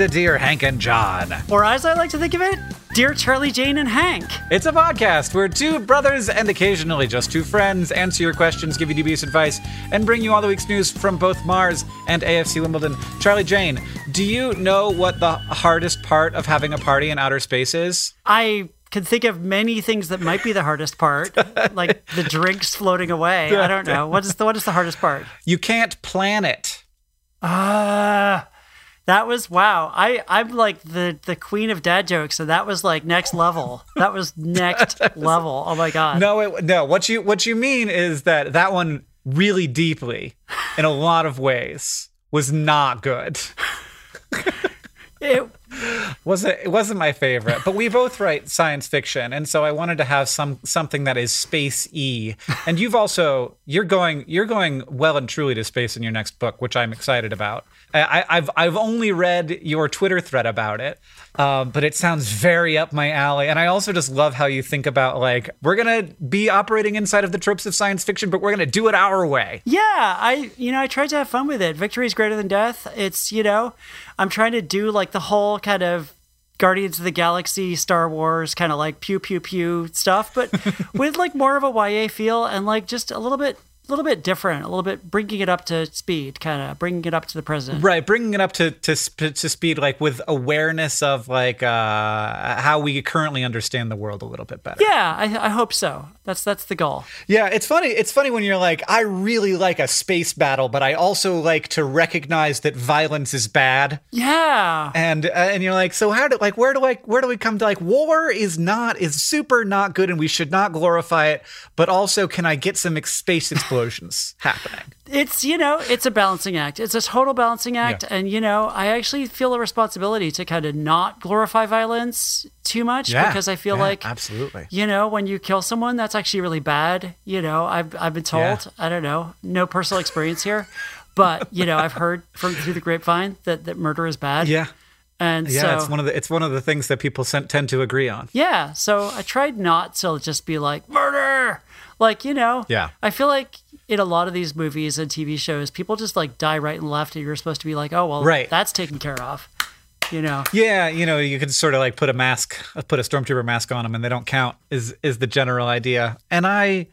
To Dear Hank and John. Or as I like to think of it, Dear Charlie, Jane, and Hank. It's a podcast where two brothers and occasionally just two friends answer your questions, give you dubious advice, and bring you all the week's news from both Mars and AFC Wimbledon. Charlie Jane, do you know what the hardest part of having a party in outer space is? I can think of many things that might be the hardest part, like the drinks floating away. I don't know. What is the what is the hardest part? You can't plan it. Ah. That was wow. I I'm like the the queen of dad jokes, so that was like next level. That was next level. Oh my god. No, it, no. What you what you mean is that that one really deeply, in a lot of ways, was not good. It, wasn't it wasn't my favorite but we both write science fiction and so i wanted to have some something that is space e and you've also you're going you're going well and truly to space in your next book which i'm excited about I, have I've only read your Twitter thread about it, uh, but it sounds very up my alley. And I also just love how you think about like we're gonna be operating inside of the tropes of science fiction, but we're gonna do it our way. Yeah, I you know I tried to have fun with it. Victory is greater than death. It's you know I'm trying to do like the whole kind of Guardians of the Galaxy, Star Wars, kind of like pew pew pew stuff, but with like more of a YA feel and like just a little bit little bit different, a little bit bringing it up to speed, kind of bringing it up to the present. Right, bringing it up to to to speed, like with awareness of like uh, how we currently understand the world a little bit better. Yeah, I, I hope so. That's that's the goal. Yeah, it's funny. It's funny when you're like, I really like a space battle, but I also like to recognize that violence is bad. Yeah, and uh, and you're like, so how do like where do I where do we come to like war is not is super not good, and we should not glorify it, but also can I get some space explosion? Explosions happening. It's, you know, it's a balancing act. It's a total balancing act. Yeah. And, you know, I actually feel a responsibility to kind of not glorify violence too much yeah. because I feel yeah, like, absolutely, you know, when you kill someone, that's actually really bad. You know, I've, I've been told, I don't know, no personal experience here, but, you know, I've heard from through the grapevine that, that murder is bad. Yeah. And yeah, so, it's one of the it's one of the things that people tend to agree on. Yeah, so I tried not to just be like murder, like you know. Yeah. I feel like in a lot of these movies and TV shows, people just like die right and left, and you're supposed to be like, oh well, right. that's taken care of. You know. Yeah, you know, you could sort of like put a mask, uh, put a stormtrooper mask on them, and they don't count. Is is the general idea? And I.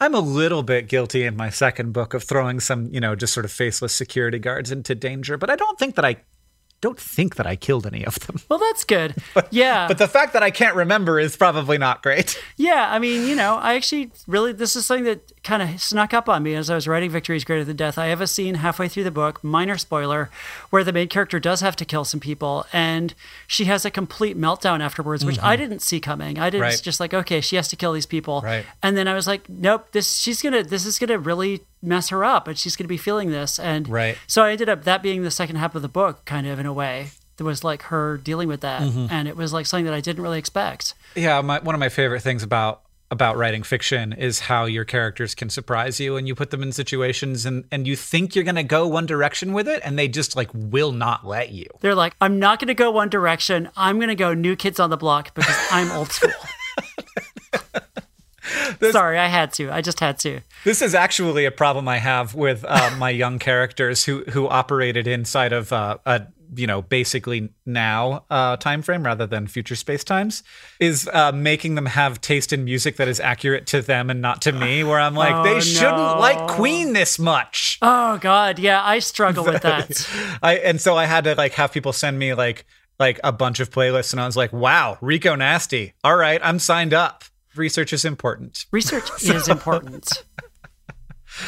I'm a little bit guilty in my second book of throwing some, you know, just sort of faceless security guards into danger, but I don't think that I don't think that I killed any of them. Well, that's good. But, yeah. But the fact that I can't remember is probably not great. Yeah. I mean, you know, I actually really, this is something that kind of snuck up on me as I was writing Victory is Greater Than Death. I have a scene halfway through the book, minor spoiler, where the main character does have to kill some people and she has a complete meltdown afterwards, which mm-hmm. I didn't see coming. I didn't right. just like, okay, she has to kill these people. Right. And then I was like, nope, this, she's going to, this is going to really mess her up and she's going to be feeling this. And right. so I ended up that being the second half of the book, kind of in a way there was like her dealing with that, mm-hmm. and it was like something that I didn't really expect. Yeah, my, one of my favorite things about about writing fiction is how your characters can surprise you and you put them in situations and, and you think you're going to go one direction with it and they just like will not let you. They're like, I'm not going to go one direction. I'm going to go New Kids on the Block because I'm old school. Sorry, I had to. I just had to. This is actually a problem I have with uh, my young characters who who operated inside of uh, a you know basically now uh, time frame rather than future space times is uh, making them have taste in music that is accurate to them and not to me where i'm like Oh, they shouldn't like queen this much Oh God, yeah, I struggle with that. i and so i had to like have people send me like like a bunch of playlists and i was like wow rico nasty all right i'm signed up research is important Research is important.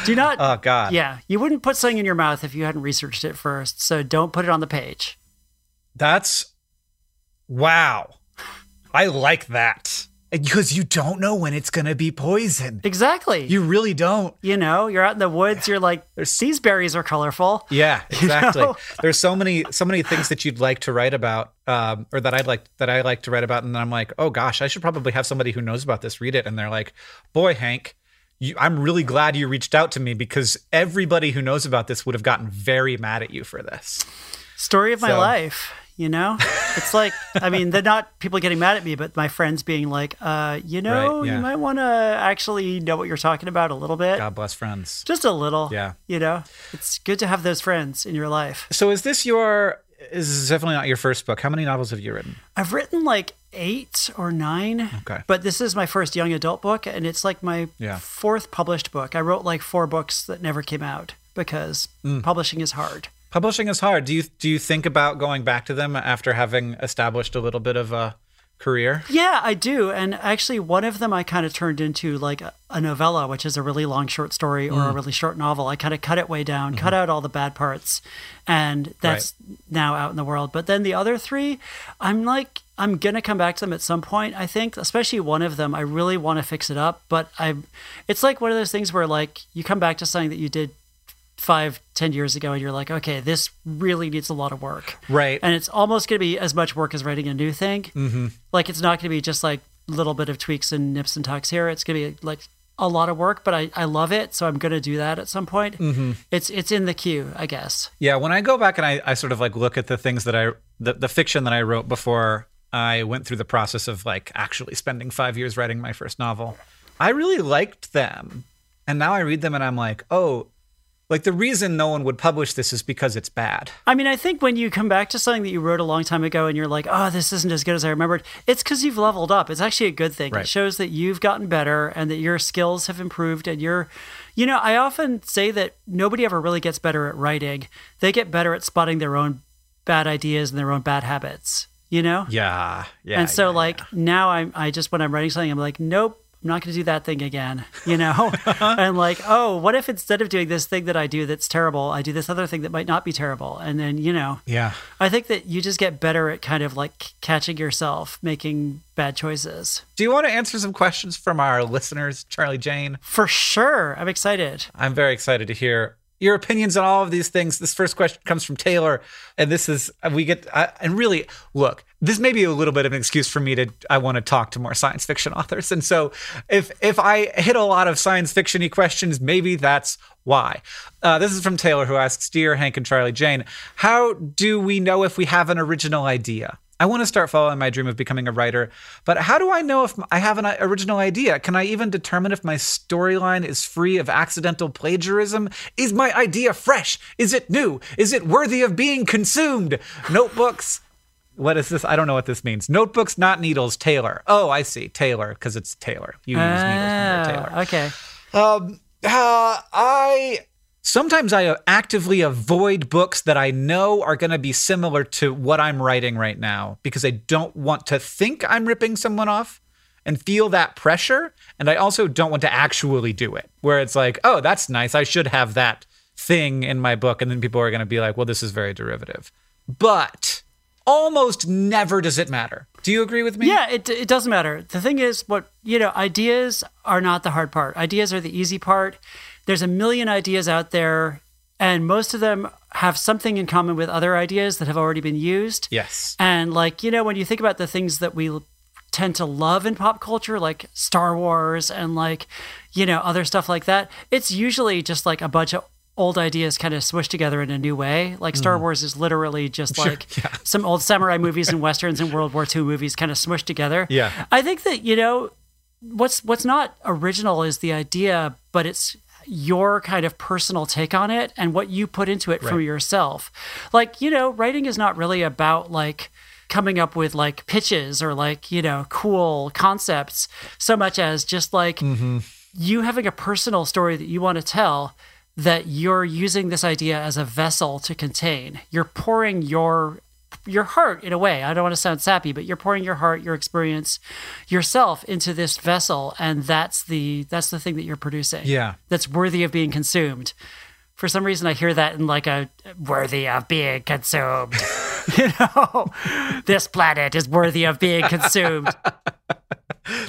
Do not. oh god yeah, you wouldn't put something in your mouth if you hadn't researched it first. So don't put it on the page. That's wow. I like that. Because you don't know when it's going to be poison. Exactly. You, You really don't. You know, you're out in the woods. You're like, these berries are colorful. Yeah, exactly. know? There's so many so many things that you'd like to write about um, or that I'd like that I like to write about and then I'm like, "Oh gosh, I should probably have somebody who knows about this read it." And they're like, "Boy, Hank, you, I'm really glad you reached out to me because everybody who knows about this would have gotten very mad at you for this." Story of my So- life. You know, it's like, I mean, they're not people getting mad at me, but my friends being like, uh, you know, Right, yeah. you might want to actually know what you're talking about a little bit. God bless friends. Just a little. Yeah. You know, it's good to have those friends in your life. So is this your is this definitely not your first book? How many novels have you written? I've written like eight or nine. Okay. But this is my first young adult book, and it's like my Yeah. fourth published book. I wrote like four books that never came out because Mm. publishing is hard. Publishing is hard. Do you do you think about going back to them after having established a little bit of a career? Yeah, I do. And actually, one of them I kind of turned into like a, a novella, which is a really long short story or a Mm. really short novel. I kind of cut it way down, cut Mm-hmm. out all the bad parts, and that's now out in the world. But then the other three, I'm like, I'm gonna come back to them at some point. I think, especially one of them, I really want to fix it up. But I, it's like one of those things where like you come back to something that you did five, ten years ago, and you're like, okay, this really needs a lot of work Right. and it's almost going to be as much work as writing a new thing. Mm-hmm. Like it's not going to be just like a little bit of tweaks and nips and tucks here. It's going to be like a lot of work, but I, I love it, so I'm going to do that at some point. Mm-hmm. It's it's in the queue, I guess. Yeah, when I go back and I, I sort of like look at the things that I the, the fiction that I wrote before I went through the process of like actually spending five years writing my first novel, I really liked them. And now I read them and I'm like, oh, like the reason no one would publish this is because it's bad. I mean, I think when you come back to something that you wrote a long time ago and you're like, oh, this isn't as good as I remembered, it's because you've leveled up. It's actually a good thing. Right. It shows that you've gotten better and that your skills have improved and you're, you know, I often say that nobody ever really gets better at writing. They get better at spotting their own bad ideas and their own bad habits, you know? Yeah. Yeah. and so yeah, like now I'm I just when I'm writing something I'm like nope I'm not going to do that thing again you know? And like oh what if instead of doing this thing that I do that's terrible I do this other thing that might not be terrible? And then you know yeah. I think that you just get better at kind of like catching yourself making bad choices. Do you want to answer some questions from our listeners, Charlie Jane? for sure. I'm excited. I'm very excited to hear your opinions on all of these things. This first question comes from Taylor, and this is we get uh, and really look. This may be a little bit of an excuse for me to I want to talk to more science fiction authors, and so if if I hit a lot of science fictiony questions, maybe that's why. Uh, this is from Taylor, who asks, "Dear Hank and Charlie Jane, how do we know if we have an original idea?" I want to start following my dream of becoming a writer, but how do I know if I have an original idea? Can I even determine if my storyline is free of accidental plagiarism? Is my idea fresh? Is it new? Is it worthy of being consumed? Notebooks. What is this? I don't know what this means. Notebooks, not needles. Taylor. Oh, I see. Taylor, because it's Taylor. You use needles when you're Ah, Taylor. okay Um, uh, I sometimes I uh, actively avoid books that I know are going to be similar to what I'm writing right now because I don't want to think I'm ripping someone off and feel that pressure, and I also don't want to actually do it. Where it's like, oh, that's nice. I should have that thing in my book, and then people are going to be like, well, this is very derivative. But almost never does it matter. Do you agree with me? Yeah, it, it doesn't matter. The thing is, what, you know, ideas are not the hard part. Ideas are the easy part. There's a million ideas out there, and most of them have something in common with other ideas that have already been used. Yes. And, like, you know, when you think about the things that we tend to love in pop culture, like Star Wars and like, you know, other stuff like that, it's usually just like a bunch of old ideas kind of swished together in a new way. Like Star mm. Wars is literally just like some old samurai movies and westerns and World War II movies kind of smushed together. Yeah. I think that, you know, what's what's not original is the idea, but it's your kind of personal take on it and what you put into it from yourself. Like, you know, writing is not really about like coming up with like pitches or like, you know, cool concepts so much as just like mm-hmm. you having a personal story that you want to tell that you're using this idea as a vessel to contain. You're pouring your your heart in a way. I don't want to sound sappy, but you're pouring your heart, your experience, yourself into this vessel and that's the that's the thing that you're producing. Yeah. That's worthy of being consumed. For some reason I hear that in like a worthy of being consumed. you know, this planet is worthy of being consumed.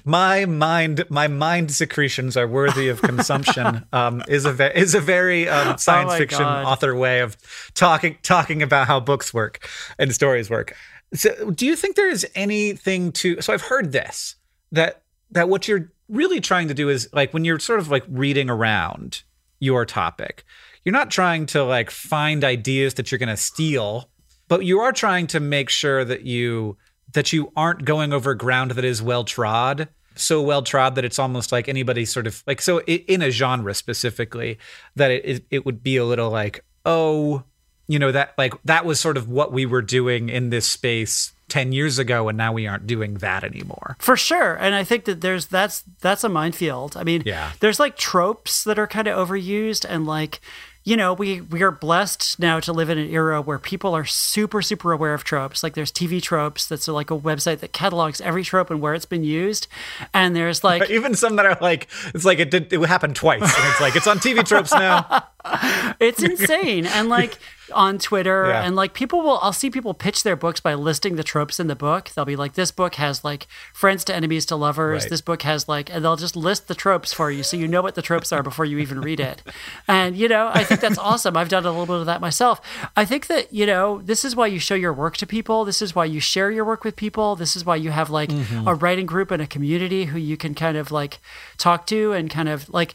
my mind my mind secretions are worthy of consumption um, is a ve- is a very um, science Oh fiction God. author way of talking talking about how books work and stories work. So, do you think there is anything to? So, I've heard this that that what you're really trying to do is like when you're sort of like reading around your topic, you're not trying to like find ideas that you're going to steal, but you are trying to make sure that you that you aren't going over ground that is well trod so well trod that it's almost like anybody sort of like so in a genre specifically that it, it, would be a little like oh you know that like that was sort of what we were doing in this space 10 years ago and now we aren't doing that anymore For sure. And I think that there's that's that's a minefield. I mean, Yeah. there's like tropes that are kind of overused and like you know, we we are blessed now to live in an era where people are super super aware of tropes. Like there's TV tropes that's like a website that catalogs every trope and where it's been used. And there's like even some that are like it's like it did it happened twice and it's like it's on tv tropes now it's insane and like on twitter Yeah. and like people will i'll see people pitch their books by listing the tropes in the book. They'll be like this book has like friends to enemies to lovers. Right. this book has like and they'll just list the tropes for you so you know what the tropes are before you even read it. And you know i think that's awesome. I've done a little bit of that myself. I think that you know this is why you show your work to people. This is why you share your work with people. This is why you have like mm-hmm. a writing group and a community who you can kind of like talk to and kind of like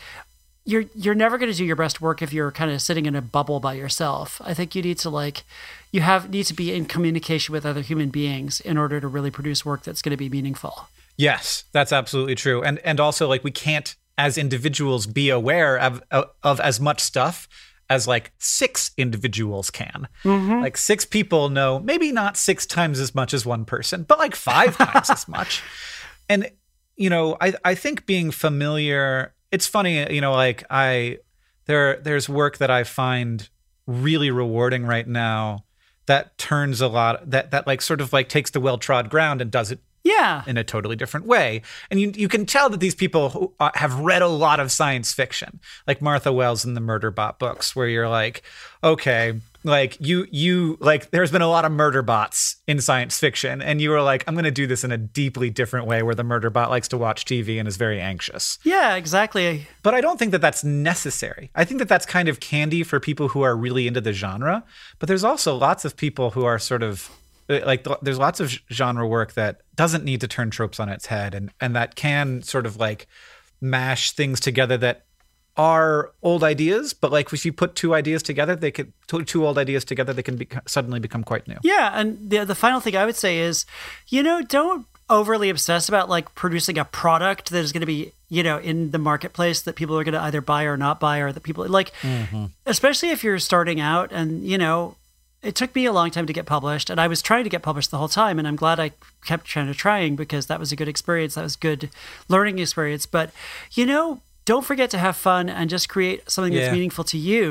you're you're never going to do your best work if you're kind of sitting in a bubble by yourself. I think you need to like you have need to be in communication with other human beings in order to really produce work that's going to be meaningful. Yes, that's absolutely true. And and also like we can't as individuals be aware of of, of as much stuff as like six individuals can. Mm-hmm. Like six people know maybe not six times as much as one person, but like five times as much. And you know, I I think being familiar it's funny, you know, like I there there's work that I find really rewarding right now that turns a lot that that like sort of like takes the well-trod ground and does it Yeah. in a totally different way. And you you can tell that these people uh, have read a lot of science fiction, like Martha Wells in the Murderbot books, where you're like, okay, like you you like there's been a lot of murder bots in science fiction, and you were like, I'm going to do this in a deeply different way, where the murder bot likes to watch TV and is very anxious. Yeah, exactly. But I don't think that that's necessary. I think that that's kind of candy for people who are really into the genre. But there's also lots of people who are sort of uh, like there's lots of genre work that doesn't need to turn tropes on its head and and that can sort of like mash things together that are old ideas but like if you put two ideas together they could two, old ideas together they can be, suddenly become quite new. Yeah, and the the final thing I would say is, you know, don't overly obsess about like producing a product that is going to be you know in the marketplace that people are going to either buy or not buy or that people like mm-hmm. especially if you're starting out and you know it took me a long time to get published and i was trying to get published the whole time and i'm glad i kept trying to trying because that was a good experience that was good learning experience but you know don't forget to have fun and just create something that's Yeah. meaningful to you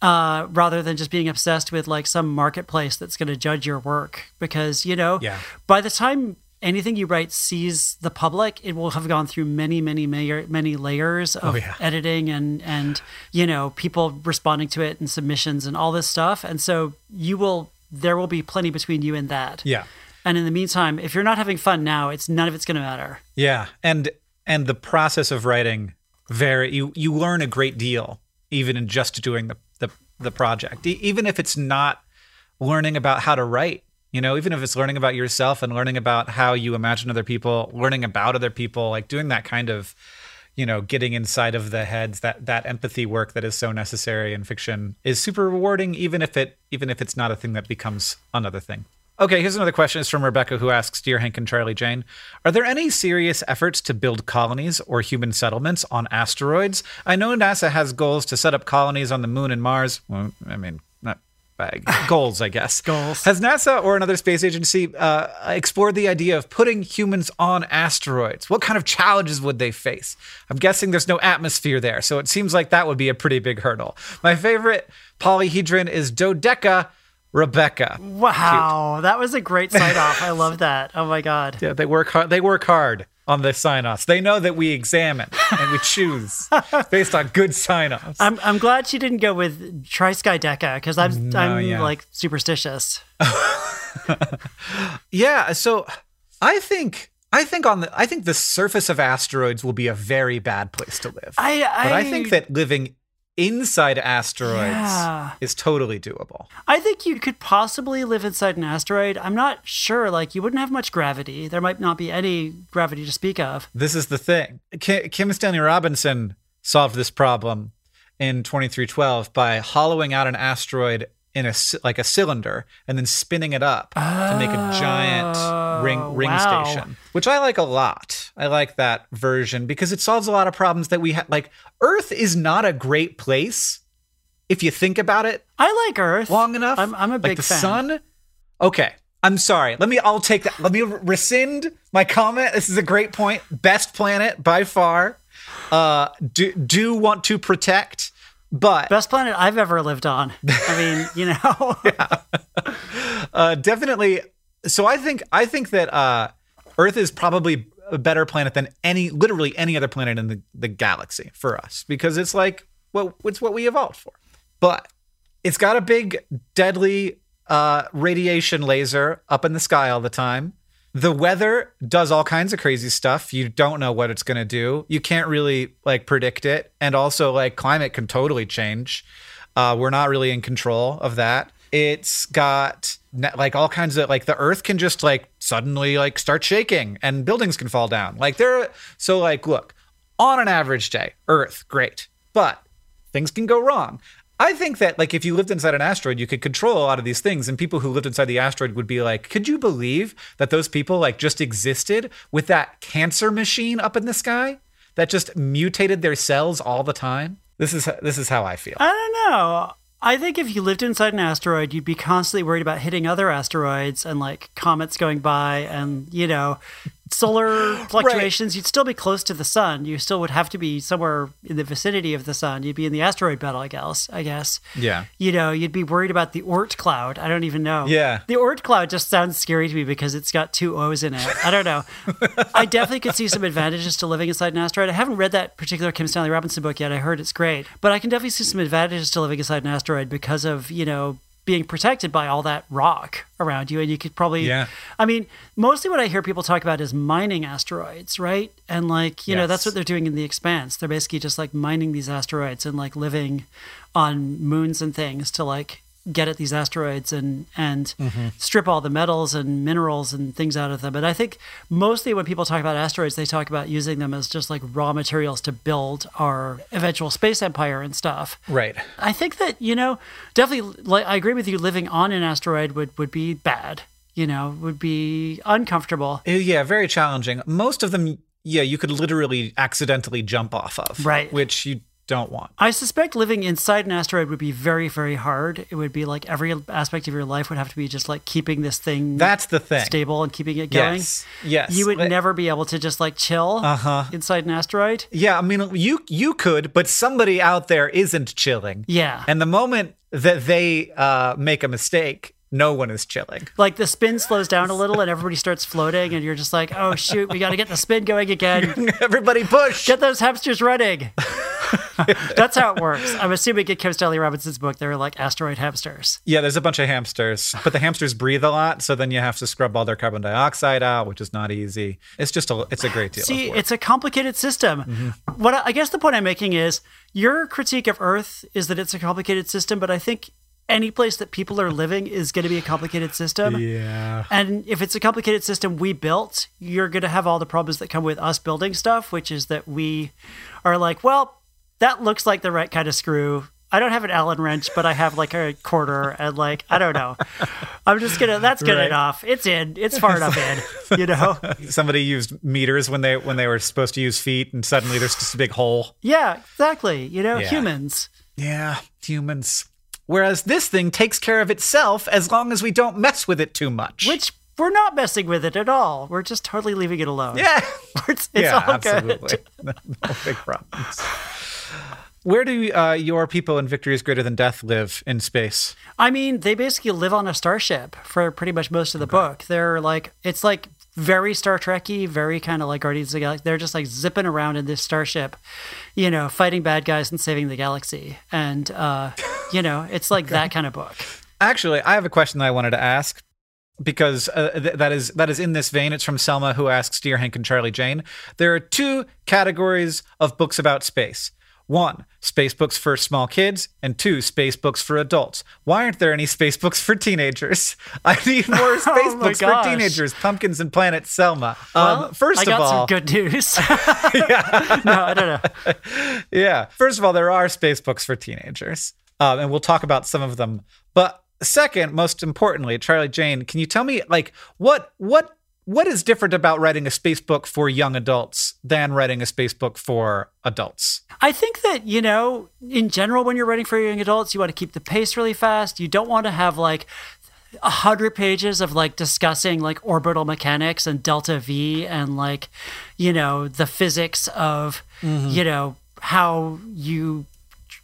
uh, rather than just being obsessed with like some marketplace that's going to judge your work. Because you know Yeah. by the time anything you write sees the public it will have gone through many many many, many layers of Oh, yeah. editing and and you know people responding to it and submissions and all this stuff. And so you will there will be plenty between you and that. Yeah. And in the meantime if you're not having fun now it's none of it's going to matter. Yeah, and and the process of writing very you you learn a great deal even in just doing the the, the project. Even if it's not learning about how to write You know, even if it's learning about yourself and learning about how you imagine other people, learning about other people, like doing that kind of, you know, getting inside of the heads, that that empathy work that is so necessary in fiction is super rewarding, even if it even if it's not a thing that becomes another thing. Okay, here's another question. It's from Rebecca who asks Dear Hank and Charlie Jane, are there any serious efforts to build colonies or human settlements on asteroids? I know NASA has goals to set up colonies on the moon and Mars. Well, I mean, not bag. goals, I guess. Goals. Has NASA or another space agency uh, explored the idea of putting humans on asteroids? What kind of challenges would they face? I'm guessing there's no atmosphere there, so it seems like that would be a pretty big hurdle. My favorite polyhedron is Dodeca Rebecca. Wow, that was a great sign off. I love that. Oh my god. Yeah, they work hard. They work hard on the sign-offs. They know that we examine and we choose based on good sign-offs. I'm I'm glad she didn't go with Triskaideka because I'm No, I'm oh, yeah. like superstitious. Yeah, so I think I think on the I think the surface of asteroids will be a very bad place to live. I I, but I think that living inside asteroids Yeah. is totally doable. I think you could possibly live inside an asteroid. I'm not sure. Like you wouldn't have much gravity. There might not be any gravity to speak of. This is the thing. Kim Stanley Robinson solved this problem in 2312 by hollowing out an asteroid in a like a cylinder and then spinning it up to make a giant ring ring Oh, wow. station, which I like a lot. I like that version because it solves a lot of problems that we have. Like Earth is not a great place if you think about it I like Earth long enough. I'm, I'm a like big the fan. sun. Okay, I'm sorry. Let me. I'll take that. Let me rescind my comment. This is a great point. Best planet by far. Uh, do do want to protect, but Best planet I've ever lived on. I mean, you know. uh, definitely. So I think I think that uh, Earth is probably a better planet than any, literally any other planet in the, the galaxy for us because it's like well, it's what we evolved for. But it's got a big, deadly uh, radiation laser up in the sky all the time. The weather does all kinds of crazy stuff. You don't know what it's going to do. You can't really like predict it, and also like climate can totally change. Uh, we're not really in control of that. It's got like all kinds of like the Earth can just like suddenly like start shaking, and buildings can fall down. Like there, so like look on an average day, Earth great, but things can go wrong. I think that like if you lived inside an asteroid, you could control a lot of these things, and people who lived inside the asteroid would be like, "Could you believe that those people like just existed with that cancer machine up in the sky that just mutated their cells all the time?" This is this is how I feel. I don't know. I think if you lived inside an asteroid, you'd be constantly worried about hitting other asteroids and like comets going by and, you know, solar fluctuations. You'd still be close to the sun. You still would have to be somewhere in the vicinity of the sun. You'd be in the asteroid belt, I guess. I guess. Yeah. You know, you'd be worried about the Oort cloud. I don't even know. Yeah. The Oort cloud just sounds scary to me because it's got two O's in it. I don't know. I definitely could see some advantages to living inside an asteroid. I haven't read that particular Kim Stanley Robinson book yet. I heard it's great. But I can definitely see some advantages to living inside an asteroid because of, you know, being protected by all that rock around you. And you could probably, Yeah. I mean, mostly what I hear people talk about is mining asteroids, right? And like, you know, that's what they're doing in the expanse. They're basically just like mining these asteroids and like living on moons and things to like get at these asteroids and and strip all the metals and minerals and things out of them. But I think mostly when people talk about asteroids, they talk about using them as just like raw materials to build our eventual space empire and stuff. Right. I think that you know definitely. Like, I agree with you. Living on an asteroid would would be bad. You know, would be uncomfortable. Uh, Yeah, very challenging. Most of them, yeah, you could literally accidentally jump off of, Right. Which you don't want. I suspect living inside an asteroid would be very, very hard. It would be like every aspect of your life would have to be just like keeping this thing That's the thing. stable and keeping it going. Yes. Yes. You would Like- never be able to just like chill Uh-huh. inside an asteroid. Yeah, I mean, you you could, but somebody out there isn't chilling. Yeah. And the moment that they uh, make a mistake, no one is chilling. Like the spin slows down a little and everybody starts floating, and you're just like, oh shoot, we got to get the spin going again. Everybody push. Get those hamsters running. That's how it works. I'm assuming in Kim Stanley Robinson's book, they're like asteroid hamsters. yeah, there's a bunch of hamsters, but the hamsters breathe a lot, so then you have to scrub all their carbon dioxide out, which is not easy. It's just a it's a great deal. See, it's a complicated system. Mm-hmm. What I, I guess the point I'm making is your critique of Earth is that it's a complicated system, but I think any place that people are living is going to be a complicated system. Yeah. And if it's a complicated system we built, you're going to have all the problems that come with us building stuff, which is that we are like, well, that looks like the right kind of screw. I don't have an Allen wrench, but I have like a quarter and like I don't know. I'm just gonna that's good Right. enough. It's in. It's far enough in. You know? Somebody used meters when they when they were supposed to use feet, and suddenly there's just a big hole. Yeah, exactly. You know, Yeah. humans. Yeah, humans. Whereas this thing takes care of itself as long as we don't mess with it too much. Which we're not messing with it at all. We're just totally leaving it alone. yeah, It's, it's yeah, all absolutely. good. no, no big problems. Where do uh, your people in Victory is Greater Than Death live in space? I mean, they basically live on a starship for pretty much most of the book. They're like, it's like very Star Trekky, very kind of like Guardians of the Galaxy. They're just like zipping around in this starship, you know, fighting bad guys and saving the galaxy. And, uh, you know, it's like that kind of book. Actually, I have a question that I wanted to ask because uh, th- that is that is in this vein. It's from Selma, who asks Dear Hank and Charlie Jane. There are two categories of books about space. One, space books for small kids, and two, space books for adults. Why aren't there any space books for teenagers? I need more space Oh books for teenagers. Pumpkins and Planet Selma. Well, um, first I got of all, some good news. yeah. no, I don't know. yeah. First of all, there are space books for teenagers, um, and we'll talk about some of them. But second, most importantly, Charlie Jane, can you tell me like what what what is different about writing a space book for young adults than writing a space book for adults? I think that, you know, in general, when you're writing for young adults, you want to keep the pace really fast. You don't want to have like a hundred pages of like discussing like orbital mechanics and delta V and like, you know, the physics of, mm-hmm. you know, how you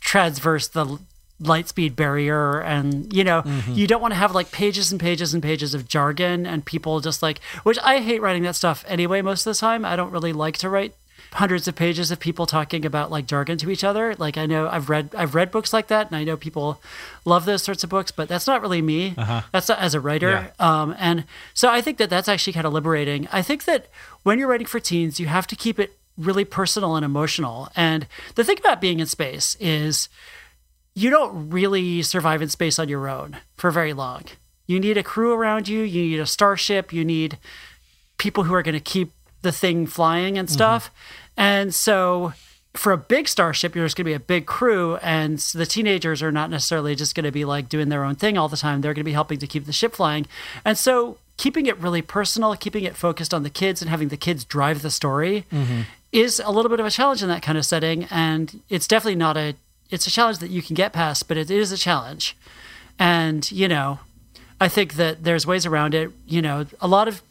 transverse the light speed barrier and you know you don't want to have like pages and pages and pages of jargon and people just like which i hate writing that stuff anyway most of the time. I don't really like to write hundreds of pages of people talking about like jargon to each other. Like i know i've read i've read books like that and i know people love those sorts of books but that's not really me. That's not as a writer. Um, and so i think that that's actually kind of liberating. I think that when you're writing for teens you have to keep it really personal and emotional. And the thing about being in space is you don't really survive in space on your own for very long. You need a crew around you, you need a starship, you need people who are going to keep the thing flying and mm-hmm. stuff. And so for a big starship, you're just going to be a big crew, and the teenagers are not necessarily just going to be like doing their own thing all the time. They're going to be helping to keep the ship flying. And so keeping it really personal, keeping it focused on the kids and having the kids drive the story mm-hmm. is a little bit of a challenge in that kind of setting. And it's definitely not a it's a challenge that you can get past, but it is a challenge. And, you know, I think that there's ways around it. You know, a lot of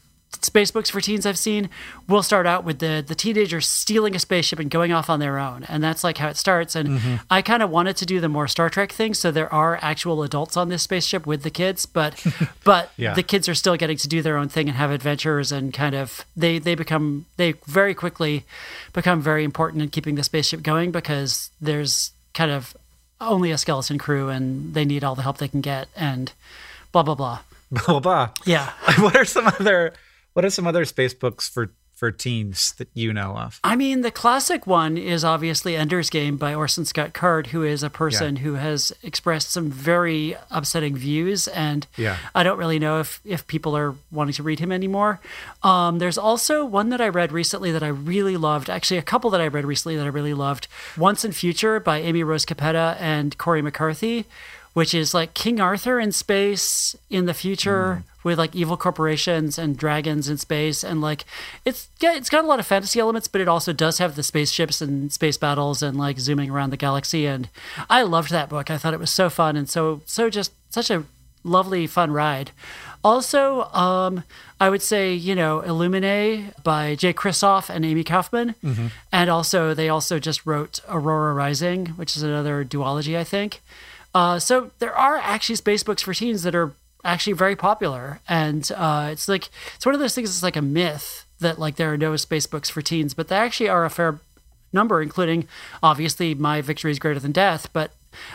space books for teens I've seen will start out with the the teenagers stealing a spaceship and going off on their own, and that's like how it starts. And mm-hmm. I kind of wanted to do the more Star Trek thing, so there are actual adults on this spaceship with the kids, but but Yeah. the kids are still getting to do their own thing and have adventures and kind of they they become they very quickly become very important in keeping the spaceship going because there's kind of only a skeleton crew and they need all the help they can get and blah blah blah. Blah blah. Yeah. what are some other what are some other space books for for teens that you know of? I mean, the classic one is obviously Ender's Game by Orson Scott Card, who is a person who has expressed some very upsetting views, and Yeah. I don't really know if if people are wanting to read him anymore. Um, there's also one that I read recently that I really loved. Actually, a couple that I read recently that I really loved. Once & Future by Amy Rose Capetta and Cori McCarthy, which is like King Arthur in space in the future with like evil corporations and dragons in space and like it's yeah it's got a lot of fantasy elements but it also does have the spaceships and space battles and like zooming around the galaxy and I loved that book. I thought it was so fun and so so just such a lovely fun ride. Also, um, I would say you know Illuminae by Jay Kristoff and Amie Kaufman, and also they also just wrote Aurora Rising, which is another duology I think. Uh, so there are actually space books for teens that are actually very popular, and uh, it's like it's one of those things. It's like a myth that like there are no space books for teens, but there actually are a fair number, including obviously my victory is greater than death. But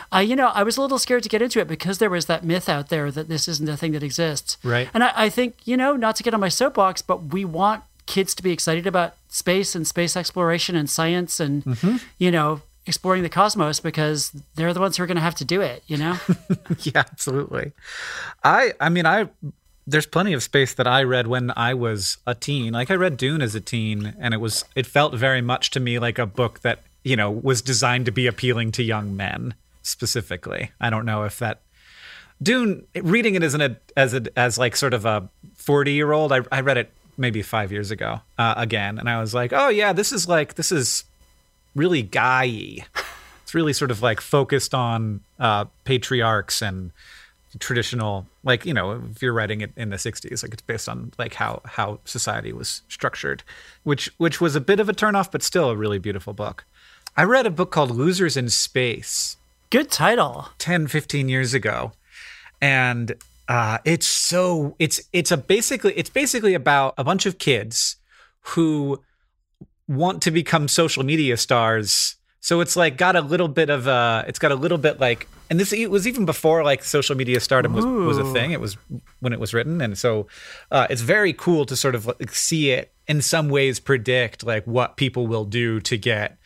I, you know, I was a little scared to get into it because there was that myth out there that this isn't a thing that exists. Right. And I, I think you know, not to get on my soapbox, but we want kids to be excited about space and space exploration and science and you know exploring the cosmos because they're the ones who are going to have to do it, you know? yeah, absolutely. I I mean I there's plenty of space that I read when I was a teen. Like I read Dune as a teen and it was it felt very much to me like a book that, you know, was designed to be appealing to young men specifically. I don't know if that Dune reading it as an as a as like sort of a 40-year-old. I I read it maybe 5 years ago uh, again and I was like, "Oh yeah, this is like this is really guy It's really sort of like focused on uh, patriarchs and traditional like you know if you're writing it in the 60s like it's based on like how how society was structured which which was a bit of a turnoff but still a really beautiful book. I read a book called losers in space. Good title. 10 15 years ago. And uh, it's so it's it's a basically it's basically about a bunch of kids who want to become social media stars. So it's like got a little bit of uh it's got a little bit like and this it was even before like social media stardom was, was a thing. It was when it was written. And so uh, it's very cool to sort of like see it in some ways predict like what people will do to get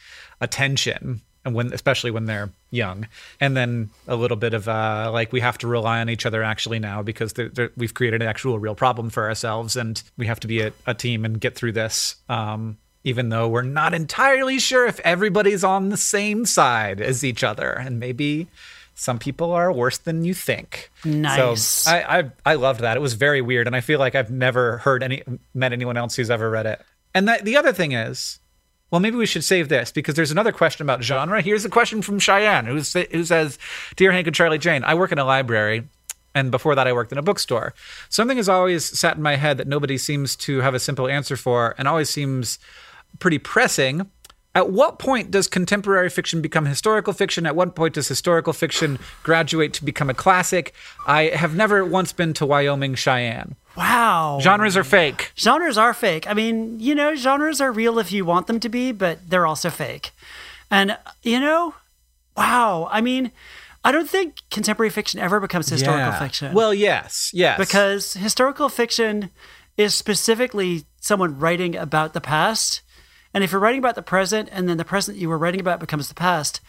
attention and when especially when they're young. And then a little bit of uh like we have to rely on each other actually now because there there- we've created an actual real problem for ourselves and we have to be a, a team and get through this. Um even though we're not entirely sure if everybody's on the same side as each other and maybe some people are worse than you think Nice. so I, I i loved that it was very weird and i feel like i've never heard any met anyone else who's ever read it and that the other thing is well, maybe we should save this because there's another question about genre. Here's a question from Cheyenne who, who says, Dear Hank and Charlie Jane, I work in a library. And before that, I worked in a bookstore. Something has always sat in my head that nobody seems to have a simple answer for and always seems pretty pressing. At what point does contemporary fiction become historical fiction? At what point does historical fiction graduate to become a classic? I have never once been to Wyoming, Cheyenne. Wow. Genres are fake. genres are fake. I mean, you know, genres are real if you want them to be, but they're also fake. And, you know, wow. I mean, I don't think contemporary fiction ever becomes historical Yeah. fiction. Well, yes, yes. because historical fiction is specifically someone writing about the past. And if you're writing about the present and then the present you were writing about becomes the past,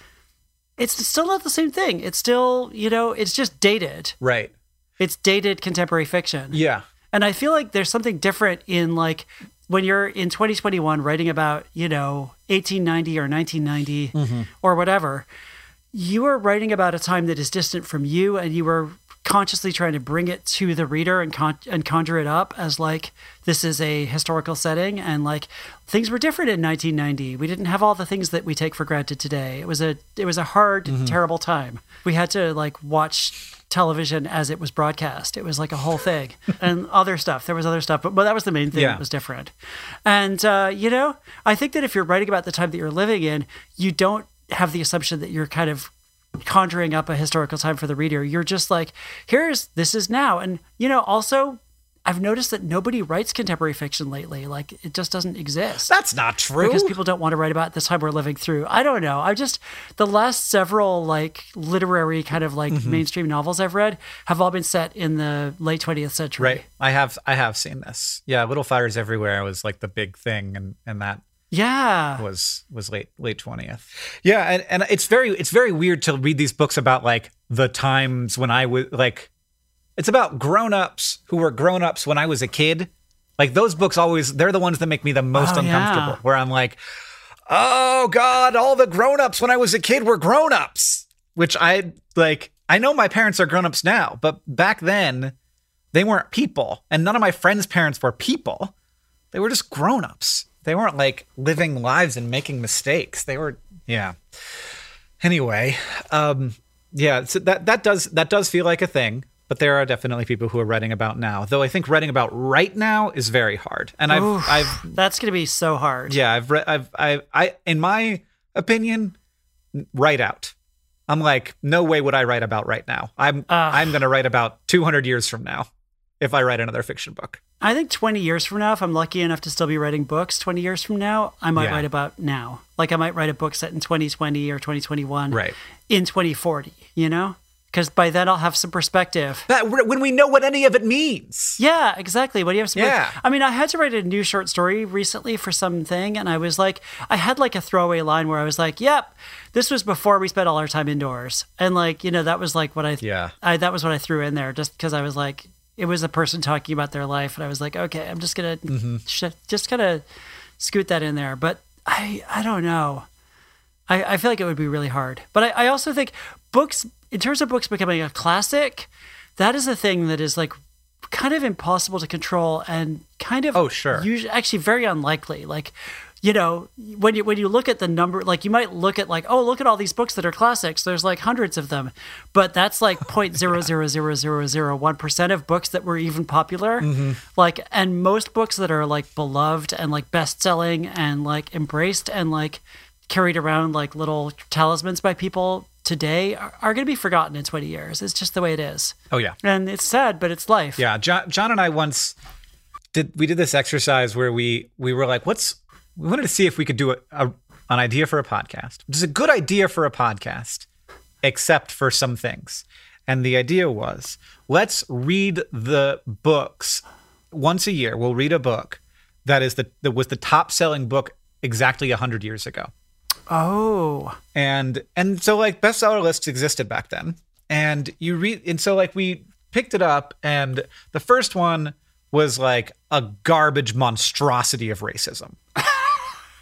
it's still not the same thing. It's still, you know, it's just dated. right. It's dated contemporary fiction. Yeah. And I feel like there's something different in like when you're in 2021 writing about, you know, 1890 or 1990 mm-hmm. or whatever, you are writing about a time that is distant from you and you were consciously trying to bring it to the reader and con- and conjure it up as like this is a historical setting and like things were different in 1990 we didn't have all the things that we take for granted today. It was a it was a hard terrible time. We had to like watch television as it was broadcast. It was like a whole thing. And other stuff. There was other stuff but, but that was the main thing Yeah. that was different. And uh, you know i think that if you're writing about the time that you're living in you don't have the assumption that you're kind of conjuring up a historical time for the reader. You're just like, here's this is now. And you know, also I've noticed that nobody writes contemporary fiction lately. Like it just doesn't exist. That's not true. because people don't want to write about the time we're living through. I don't know. I just the last several like literary kind of like Mm-hmm. mainstream novels I've read have all been set in the late 20th century. Right. I have I have seen this. Yeah, Little Fires Everywhere was like the big thing and and that Yeah. was was late late 20th. Yeah, and and it's very it's very weird to read these books about like the times when I was like it's about grown-ups who were grown-ups when I was a kid. Like those books always they're the ones that make me the most Oh, uncomfortable yeah. where I'm like oh god, all the grown-ups when I was a kid were grown-ups, which I like I know my parents are grown-ups now, but back then they weren't people and none of my friends' parents were people. They were just grown-ups. They weren't like living lives and making mistakes. They were yeah. Anyway, um yeah, so that that does that does feel like a thing, but there are definitely people who are writing about now. Though I think writing about right now is very hard. And I've Oof. I've That's going to be so hard. yeah, I've read I've I I in my opinion write out. I'm like no way would I write about right now. I'm I'm going to write about 200 years from now if I write another fiction book. I think 20 years from now, if I'm lucky enough to still be writing books 20 years from now, I might Yeah. write about now. Like I might write a book set in 2020 or 2021 Right. in 2040, you know? because by then I'll have some perspective. That when we know what any of it means. Yeah, exactly. What do you have? Some Yeah. I mean, I had to write a new short story recently for something, and I was like, I had like a throwaway line where I was like, "Yep, this was before we spent all our time indoors," and like, you know, that was like what I, Yeah. I that was what I threw in there, just because I was like, it was a person talking about their life, and I was like, okay, I'm just gonna Mm-hmm. sh- just kind of scoot that in there, but I, I don't know. I, I feel like it would be really hard. But I, I also think books, in terms of books becoming a classic, that is a thing that is like kind of impossible to control and kind of Oh, sure. usually, actually very unlikely. Like, you know, when you when you look at the number, like you might look at like, oh, look at all these books that are classics. There's like hundreds of them, but that's like point zero zero zero zero zero one percent of books that were even popular. Mm-hmm. Like, and most books that are like beloved and like best selling and like embraced and like carried around like little talismans by people today are, are going to be forgotten in 20 years. It's just the way it is. Oh yeah. And it's sad, but it's life. Yeah, John, John and I once did we did this exercise where we we were like, what's we wanted to see if we could do a, a an idea for a podcast, which is a good idea for a podcast, except for some things. And the idea was, let's read the books. Once a year. We'll read a book that is the that was the top selling book exactly hundred years ago. Oh, and and so like bestseller lists existed back then. And you read and so like we picked it up and the first one was like a garbage monstrosity of racism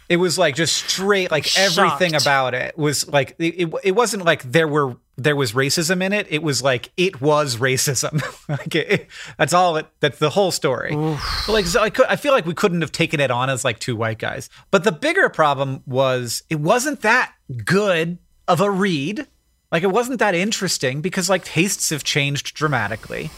it was like just straight like everything about it was like it, it, it wasn't like there were there was racism in it. It was like it was racism. Like it, it- that's all it that's the whole story. But, like so I, could, I feel like we couldn't have taken it on as like two white guys. But the bigger problem was it wasn't that good of a read. Like it wasn't that interesting because like tastes have changed dramatically.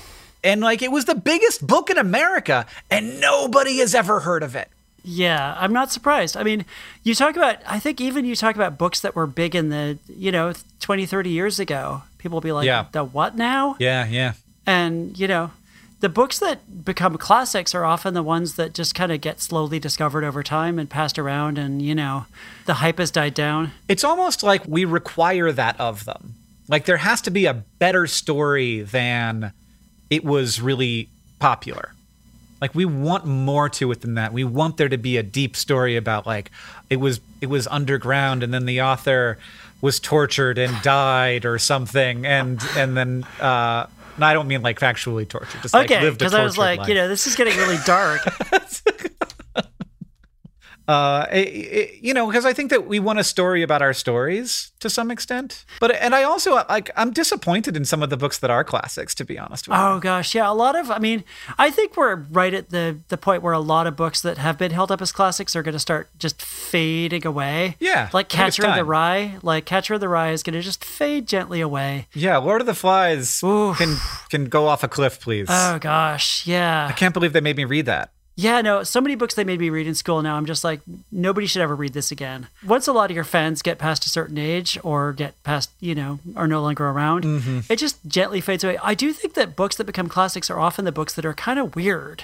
And like it was the biggest book in america and nobody has ever heard of it yeah. I'm not surprised. I mean, you talk about, I think even you talk about books that were big in the, you know, 20, 30 years ago. People will be like, Yeah. the what now? yeah yeah And, you know, the books that become classics are often the ones that just kind of get slowly discovered over time and passed around, and, you know, the hype has died down. It's almost like we require that of them. Like there has to be a better story than it was really popular. Like we want more to it than that. We want there to be a deep story about like it was it was underground and then the author was tortured and died or something and and then uh no, I don't mean like factually tortured, just like Okay. Because I was like, life. you know, this is getting really dark. uh it- it- you know because i think that we want a story about our stories to some extent but and i also like i'm disappointed in some of the books that are classics to be honest with you. Oh gosh, yeah, a lot of. I mean, I think we're right at the the point where a lot of books that have been held up as classics are going to start just fading away. Yeah, like I think it's Catcher in the. Rye. Like Catcher in the Rye is going to just fade gently away. yeah lord of the flies Oof. can can go off a cliff please Oh gosh, yeah, i can't believe they made me read that yeah. No, so many books they made me read in school. Now I'm just like, nobody should ever read this again. Once a lot of your fans get past a certain age or get past, you know, are no longer around, Mm-hmm. it just gently fades away. I do think that books that become classics are often the books that are kind of weird.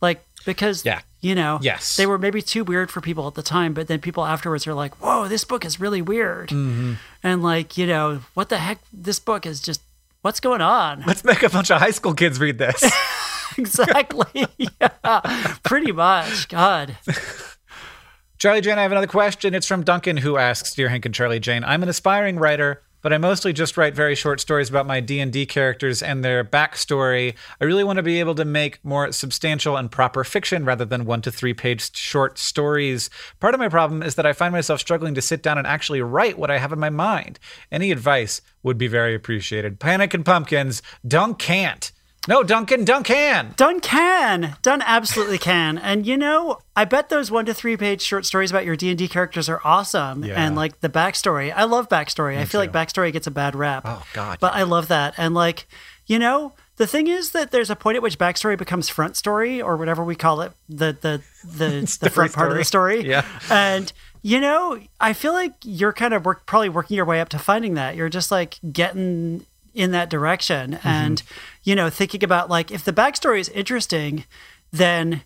Like because Yeah. you know, Yes. they were maybe too weird for people at the time, but then people afterwards are like, "Whoa, this book is really weird," Mm-hmm. and like, you know, what the heck? This book is just what's going on? let's make a bunch of high school kids read this exactly, yeah, pretty much. God, Charlie Jane, I have another question. It's from Duncan, who asks, "Dear Hank and Charlie Jane, I'm an aspiring writer, but I mostly just write very short stories about my D and D characters and their backstory. I really want to be able to make more substantial and proper fiction rather than one to three page short stories. Part of my problem is that I find myself struggling to sit down and actually write what I have in my mind. Any advice would be very appreciated. Panic and Pumpkins, Dunk can't. No, Duncan, Dunk can. Done can, done absolutely can, and you know, I bet those one to three page short stories about your D and D characters are awesome, Yeah. and like the backstory. I love backstory. I feel like backstory gets a bad rap. Oh, God, but I love that, and like, you know. The thing is that there's a point at which backstory becomes front story or whatever we call it, the the the, the front part of the story. Yeah. And you know, I feel like you're kind of work probably working your way up to finding that. You're just like getting in that direction mm-hmm. and you know, thinking about like if the backstory is interesting, then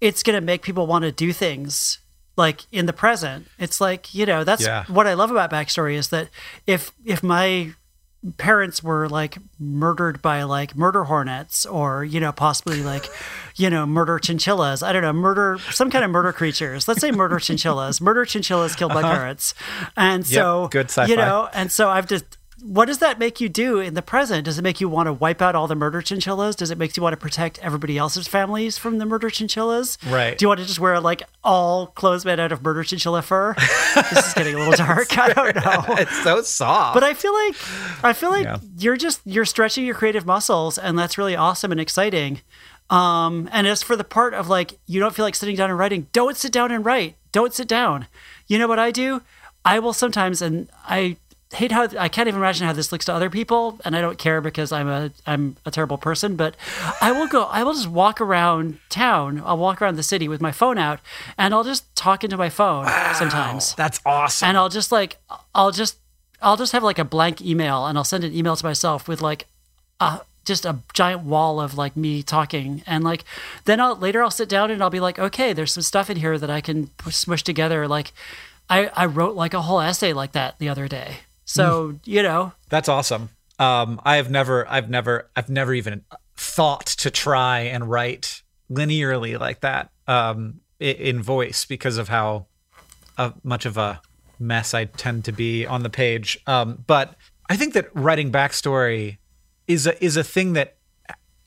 it's going to make people want to do things like in the present. It's like, you know, that's Yeah. what I love about backstory is that if if my parents were like murdered by like murder hornets or you know possibly like you know murder chinchillas i don't know murder some kind of murder creatures let's say murder chinchillas murder chinchillas killed by uh-huh. parents and so good sci-fi. you know and so i've just what does that make you do in the present? Does it make you want to wipe out all the murder chinchillas? Does it make you want to protect everybody else's families from the murder chinchillas? Right. Do you want to just wear like all clothes made out of murder chinchilla fur? this is getting a little dark. I don't know. It's so soft. But I feel like I feel like Yeah. you're just you're stretching your creative muscles, and that's really awesome and exciting. Um, and as for the part of like you don't feel like sitting down and writing, don't sit down and write. Don't sit down. You know what I do? I will sometimes, and I hate how I can't even imagine how this looks to other people, and I don't care because I'm a I'm a terrible person. But I will go. I will just walk around town. I'll walk around the city with my phone out, and I'll just talk into my phone sometimes That's awesome. and I'll just like I'll just I'll just have like a blank email and I'll send an email to myself with like a just a giant wall of like me talking and like then I'll later I'll sit down and I'll be like okay there's some stuff in here that I can smush together like I I wrote like a whole essay like that the other day so you know That's awesome. Um, I have never, I've never, I've never even thought to try and write linearly like that um, in voice because of how uh, much of a mess I tend to be on the page. Um, but I think that writing backstory is a, is a thing that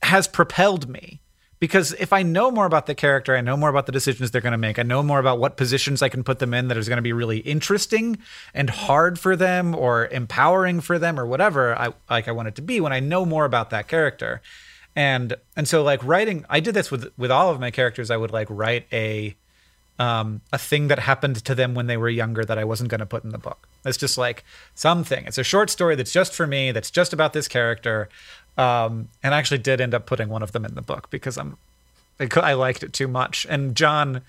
has propelled me because if I know more about the character, I know more about the decisions they're going to make. I know more about what positions I can put them in that is going to be really interesting and hard for them or empowering for them or whatever I like I want it to be when I know more about that character. And and so like writing I did this with with all of my characters I would like write a um, a thing that happened to them when they were younger that I wasn't going to put in the book. It's just like something. It's a short story that's just for me. That's just about this character. Um, and I actually did end up putting one of them in the book because I'm, I, liked it too much. And John,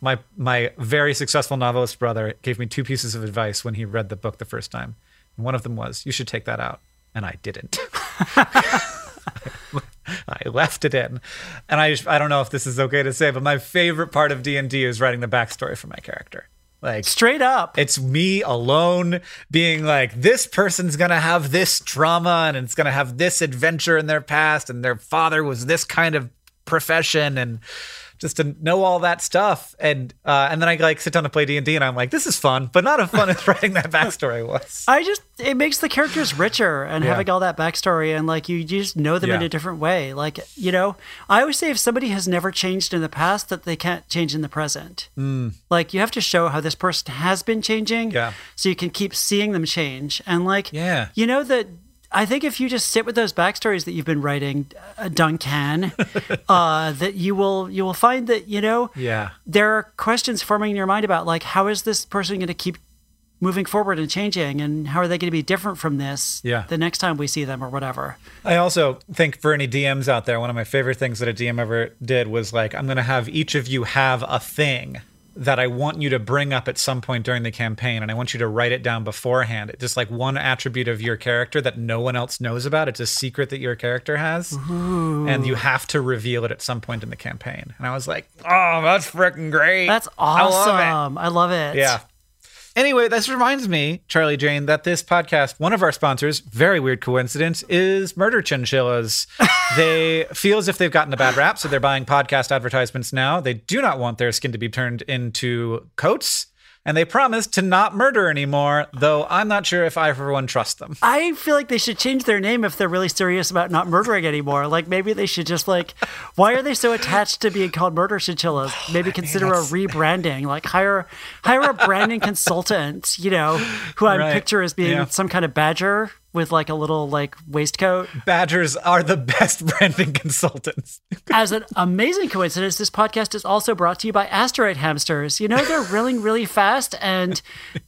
my my very successful novelist brother, gave me two pieces of advice when he read the book the first time. And one of them was, "You should take that out," and I didn't. I left it in, and I just, I don't know if this is okay to say, but my favorite part of D and D is writing the backstory for my character. Like straight up. it's me alone being like, this person's gonna have this trauma and it's gonna have this adventure in their past, and their father was this kind of profession, and just to know all that stuff. And uh, and then I like sit down to play D and D, and I'm like, this is fun, but not as fun as writing that backstory was. I just it makes the characters richer and Yeah. having all that backstory and like you, you just know them in a different way. Like you know, I always say if somebody has never changed in the past, that they can't change in the present. Like you have to show how this person has been changing, Yeah. so you can keep seeing them change. And like Yeah. you know that. I think if you just sit with those backstories that you've been writing, uh, Duncan, uh, that you will you will find that you know Yeah. there are questions forming in your mind about like how is this person going to keep moving forward and changing and how are they going to be different from this Yeah. the next time we see them or whatever I also think for any DMs out there, one of my favorite things that a DM ever did was like, I'm going to have each of you have a thing that I want you to bring up at some point during the campaign, and I want you to write it down beforehand. It's just like one attribute of your character that no one else knows about. It's a secret that your character has, and you have to reveal it at some point in the campaign. And I was like, oh, that's freaking great. that's I love it. awesome i love it Yeah. Anyway, this reminds me, Charlie Jane, that this podcast, one of our sponsors, very weird coincidence, is Murder Chinchillas. they feel as if they've gotten a bad rap, so they're buying podcast advertisements now. They do not want their skin to be turned into coats, and they promise to not murder anymore, though I'm not sure if I, for one, trust them. i feel like they should change their name if they're really serious about not murdering anymore like maybe they should just like why are they so attached to being called murder chinchillas maybe consider a rebranding like hire hire a branding consultant you know who i Right. picture as being Yeah. some kind of badger with like a little like waistcoat Badgers are the best branding consultants. As an amazing coincidence, this podcast is also brought to you by Asteroid Hamsters. You know, they're running really fast and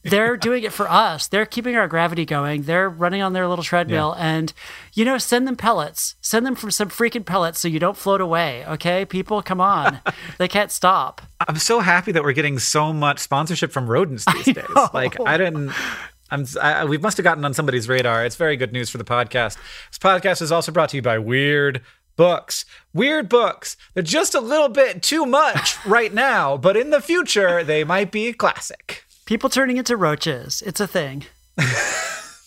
they're doing it for us. They're keeping our gravity going. They're running on their little treadmill and, you know, send them pellets. Send them from some freaking pellets so you don't float away. Okay, people, come on. they can't stop. I'm so happy that we're getting so much sponsorship from rodents these days. Like I didn't. I'm. I, we must have gotten on somebody's radar. It's very good news for the podcast. This podcast is also brought to you by Weird Books. Weird Books. They're just a little bit too much right now, but in the future they might be classic. People turning into roaches. It's a thing.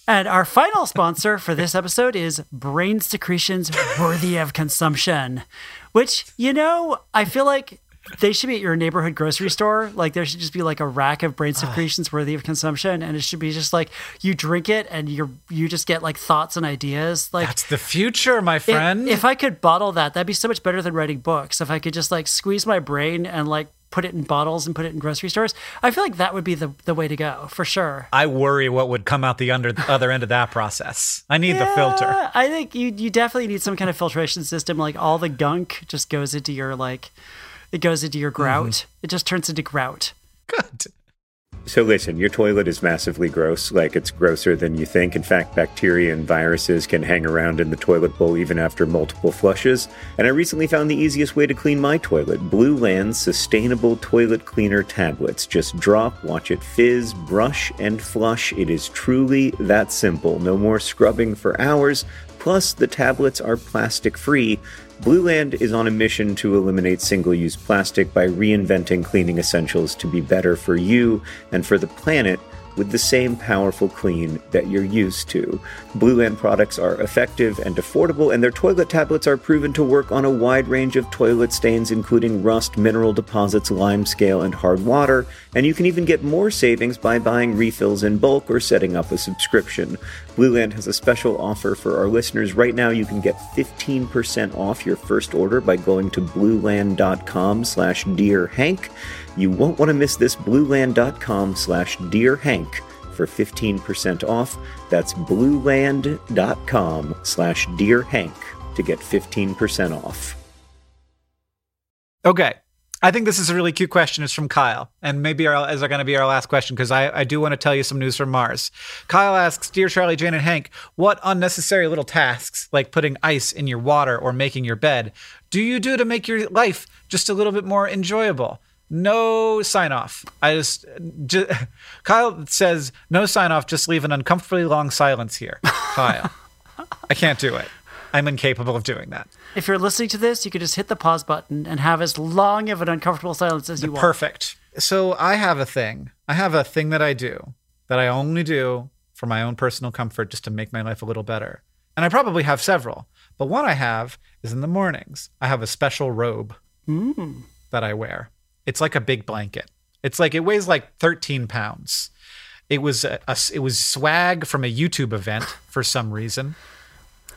And our final sponsor for this episode is Brain Secretions Worthy of Consumption, which, you know, I feel like they should be at your neighborhood grocery store. Like there should just be like a rack of brain ah. secretions worthy of consumption, and it should be just like you drink it and you you just get like thoughts and ideas. Like That's the future, my friend. if I could bottle that, that'd be so much better than writing books. If I could just like squeeze my brain and like put it in bottles and put it in grocery stores, I feel like that would be the the way to go for sure. I worry what would come out the under, other end of that process. I need the filter. I think you you definitely need some kind of filtration system. Like all the gunk just goes into your like, it goes into your mm-hmm. grout. It just turns into grout. Good. So listen, your toilet is massively gross, like it's grosser than you think. In fact, bacteria and viruses can hang around in the toilet bowl even after multiple flushes. And I recently found the easiest way to clean my toilet Blueland's sustainable toilet cleaner tablets. Just drop, watch it fizz, brush, and flush. It is truly that simple. No more scrubbing for hours. Plus, the tablets are plastic free. Blueland is on a mission to eliminate single use plastic by reinventing cleaning essentials to be better for you and for the planet with the same powerful clean that you're used to. Blueland products are effective and affordable, and their toilet tablets are proven to work on a wide range of toilet stains, including rust, mineral deposits, lime scale, and hard water. And you can even get more savings by buying refills in bulk or setting up a subscription. Blueland has a special offer for our listeners. Right now, you can get 15% off your first order by going to blueland.com slash dearhank. You won't want to miss this blueland.com slash dearhank for 15% off. That's blueland.com slash dearhank to get 15% off. Okay. I think this is a really cute question. It's from Kyle, and maybe our, is going to be our last question because I, I do want to tell you some news from Mars. Kyle asks, "Dear Charlie, Jane, and Hank, what unnecessary little tasks like putting ice in your water or making your bed do you do to make your life just a little bit more enjoyable?" No sign off. I just, ju- Kyle says no sign off. Just leave an uncomfortably long silence here, Kyle. I can't do it. I'm incapable of doing that. If you're listening to this, you could just hit the pause button and have as long of an uncomfortable silence as you want. Perfect. So I have a thing. I have a thing that I do that I only do for my own personal comfort just to make my life a little better. And I probably have several, but one I have is in the mornings. I have a special robe mm. that I wear. It's like a big blanket. It's like it weighs like 13 pounds. It was a, a- it was swag from a YouTube event for some reason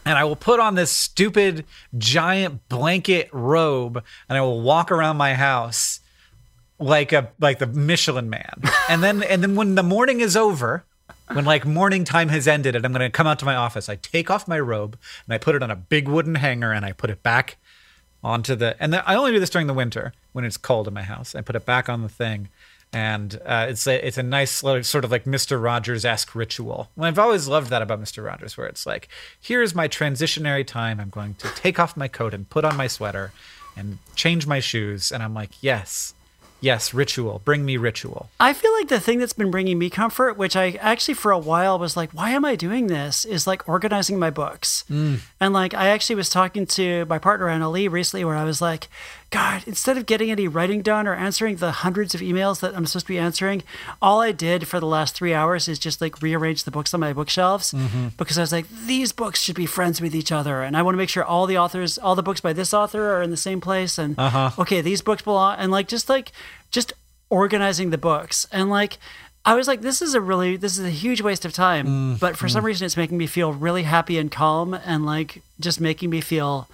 and I will put on this stupid giant blanket robe and I will walk around my house like a like the Michelin man. And then and then when the morning is over, when like morning time has ended and I'm going to come out to my office, I take off my robe and I put it on a big wooden hanger and I put it back onto the and I only do this during the winter when it's cold in my house. I put it back on the thing and uh, it's a it's a nice sort of like Mr. Rogers esque ritual. And I've always loved that about Mr. Rogers, where it's like, here's my transitionary time. I'm going to take off my coat and put on my sweater and change my shoes, and I'm like, yes, yes, ritual. Bring me ritual. I feel like the thing that's been bringing me comfort, which I actually for a while was like, why am I doing this? Is like organizing my books. And like, I actually was talking to my partner, Annalee, recently where I was like, God, instead of getting any writing done or answering the hundreds of emails that I'm supposed to be answering, all I did for the last three hours is just like rearrange the books on my bookshelves mm-hmm. because I was like, these books should be friends with each other. And I want to make sure all the authors, all the books by this author are in the same place. And uh-huh. okay, these books belong. And like, just like, just organizing the books and like i was like this is a really this is a huge waste of time but for mm-hmm. some reason it's making me feel really happy and calm and like just making me feel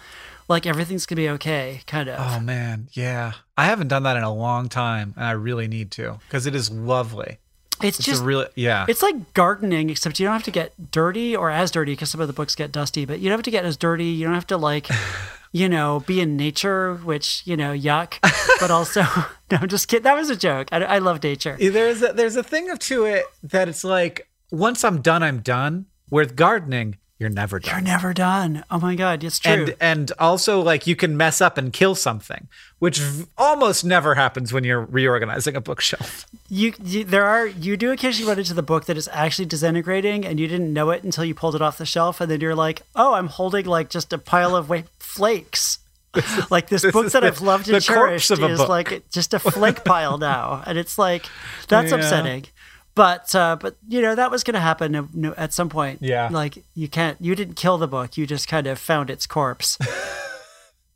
like everything's gonna be okay kind of Oh man, yeah. I haven't done that in a long time, and I really need to because it is lovely. it's, It's just a really yeah. it's like gardening except you don't have to get dirty or as dirty because some of the books get dusty but you don't have to get as dirty you don't have to like you know be in nature which you know yuck but also no i'm just kidding that was a joke i, I love nature there's a, there's a thing of to it that it's like once I'm done, I'm done. With gardening, you're never done. you're never done oh my god it's true and and also like you can mess up and kill something, which v- almost never happens when you're reorganizing a bookshelf. You, you there are you do occasionally run into the book that is actually disintegrating and you didn't know it until you pulled it off the shelf and then you're like oh i'm holding like just a pile of wa- flakes like this, book that the- i've loved and cherished is book. like just a flake pile now and it's like that's Yeah. upsetting But uh, but you know that was going to happen at some point. Yeah. like you can't you didn't kill the book. You just kind of found its corpse.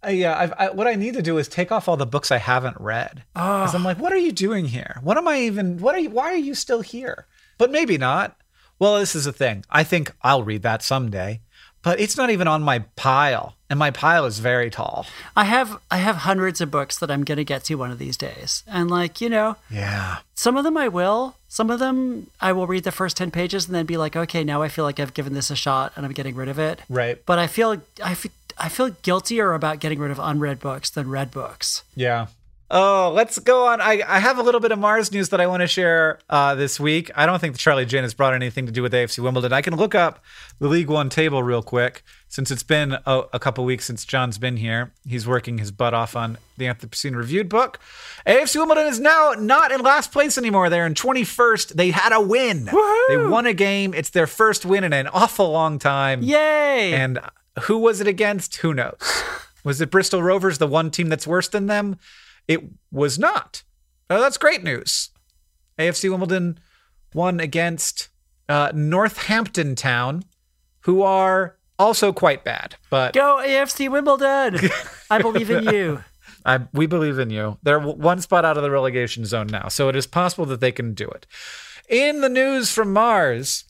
Yeah, I've, I, what I need to do is take off all the books I haven't read. Because I'm like, what are you doing here? What am I even? What are you? Why are you still here? But maybe not. Well, this is the thing. I think I'll read that someday, but it's not even on my pile, and my pile is very tall. I have I have hundreds of books that I'm going to get to one of these days, and like you know, Yeah. some of them I will. Some of them I will read the first ten pages and then be like, okay, now I feel like I've given this a shot and I'm getting rid of it. Right. But I feel I feel, I feel guiltier about getting rid of unread books than read books. Yeah. Oh, let's go on. I, I have a little bit of Mars news that I want to share uh, this week. I don't think the Charlie Jane has brought anything to do with AFC Wimbledon. I can look up the League One table real quick since it's been a, a couple weeks since John's been here. He's working his butt off on the Anthropocene Reviewed book. AFC Wimbledon is now not in last place anymore. They're in 21st. They had a win. They won a game. It's their first win in an awful long time. Yay! And who was it against? Who knows? Was it Bristol Rovers, the one team that's worse than them? It was not. Oh, that's great news. AFC Wimbledon won against uh, Northampton Town, who are also quite bad. But Go AFC Wimbledon! I believe in you. I, we believe in you. They're one spot out of the relegation zone now, so it is possible that they can do it. In the news from Mars,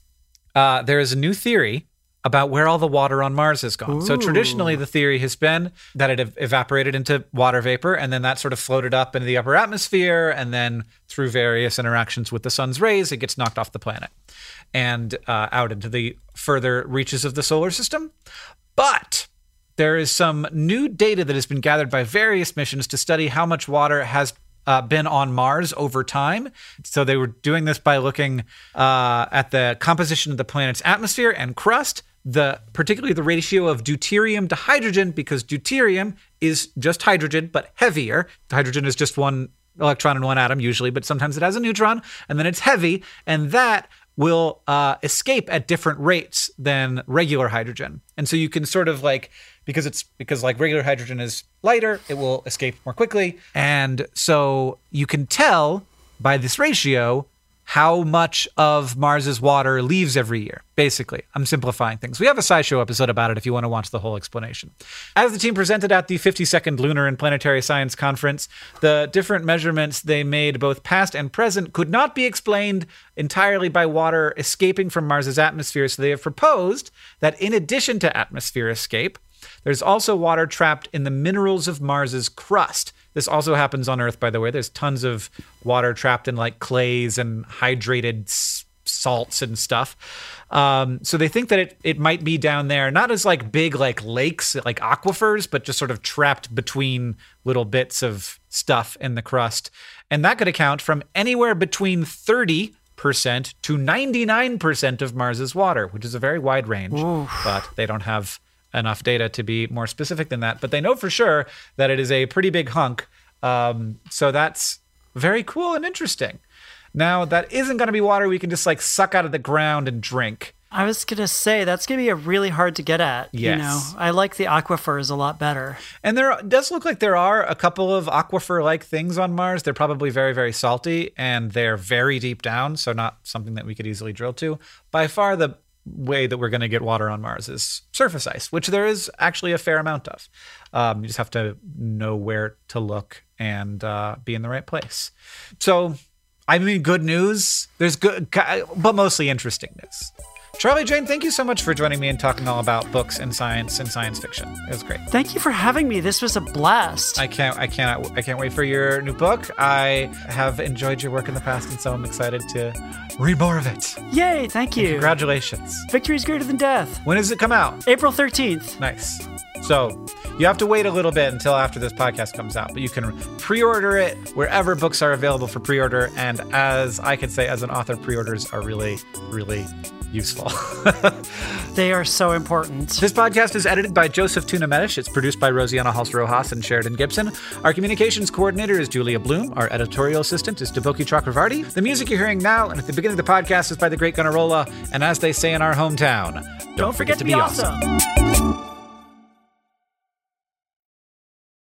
uh, there is a new theory about where all the water on Mars has gone. So traditionally, the theory has been that it ev- evaporated into water vapor, and then that sort of floated up into the upper atmosphere, and then through various interactions with the sun's rays, it gets knocked off the planet and uh, out into the further reaches of the solar system. But there is some new data that has been gathered by various missions to study how much water has uh, been on Mars over time. So they were doing this by looking uh, at the composition of the planet's atmosphere and crust, the particularly the ratio of deuterium to hydrogen, because deuterium is just hydrogen but heavier. Hydrogen is just one electron and one atom usually, but sometimes it has a neutron, and then it's heavy, and that will uh, escape at different rates than regular hydrogen. And so you can sort of like because it's because like regular hydrogen is lighter, it will escape more quickly. And so you can tell by this ratio how much of Mars's water leaves every year. Basically, I'm simplifying things. We have a SciShow episode about it if you want to watch the whole explanation. As the team presented at the 52nd Lunar and Planetary Science Conference, the different measurements they made, both past and present, could not be explained entirely by water escaping from Mars's atmosphere. So they have proposed that in addition to atmosphere escape, there's also water trapped in the minerals of Mars's crust. This also happens on Earth, by the way. There's tons of water trapped in like clays and hydrated s- salts and stuff. Um, so they think that it, it might be down there, not as like big like lakes, like aquifers, but just sort of trapped between little bits of stuff in the crust. And that could account from anywhere between 30 percent to 99% of Mars's water, which is a very wide range. But they don't have enough data to be more specific than that. But they know for sure that it is a pretty big hunk. Um, so that's very cool and interesting. Now, that isn't going to be water we can just like suck out of the ground and drink. I was gonna say that's gonna be a really hard to get at. You know, Yes. I like the aquifers a lot better. And there does look like there are a couple of aquifer like things on Mars. They're probably very, very salty and they're very deep down, so not something that we could easily drill to. By far, the way that we're going to get water on Mars is surface ice, which there is actually a fair amount of. Um, you just have to know where to look and uh, be in the right place. So, I mean, good news. There's good, but mostly interesting news. Charlie Jane, thank you so much for joining me and talking all about books and science and science fiction. It was great. Thank you for having me. This was a blast. I can't I cannot I can't wait for your new book. I have enjoyed your work in the past and so I'm excited to read more of it. Yay! Thank you. Congratulations. Victories Greater Than Death. When does it come out? April thirteenth. Nice. So you have to wait a little bit until after this podcast comes out, but you can pre-order it wherever books are available for pre-order. And as I could say, as an author, pre-orders are really, really useful. They are so important. This podcast is edited by Joseph Tuna Medish. It's produced by Rosiana Halse Rojas and Sheridan Gibson. Our communications coordinator is Julia Bloom. Our editorial assistant is Deboki Chakravarti. The music you're hearing now and at the beginning of the podcast is by the great Gunnarolla. And as they say in our hometown, don't, Don't forget to be awesome.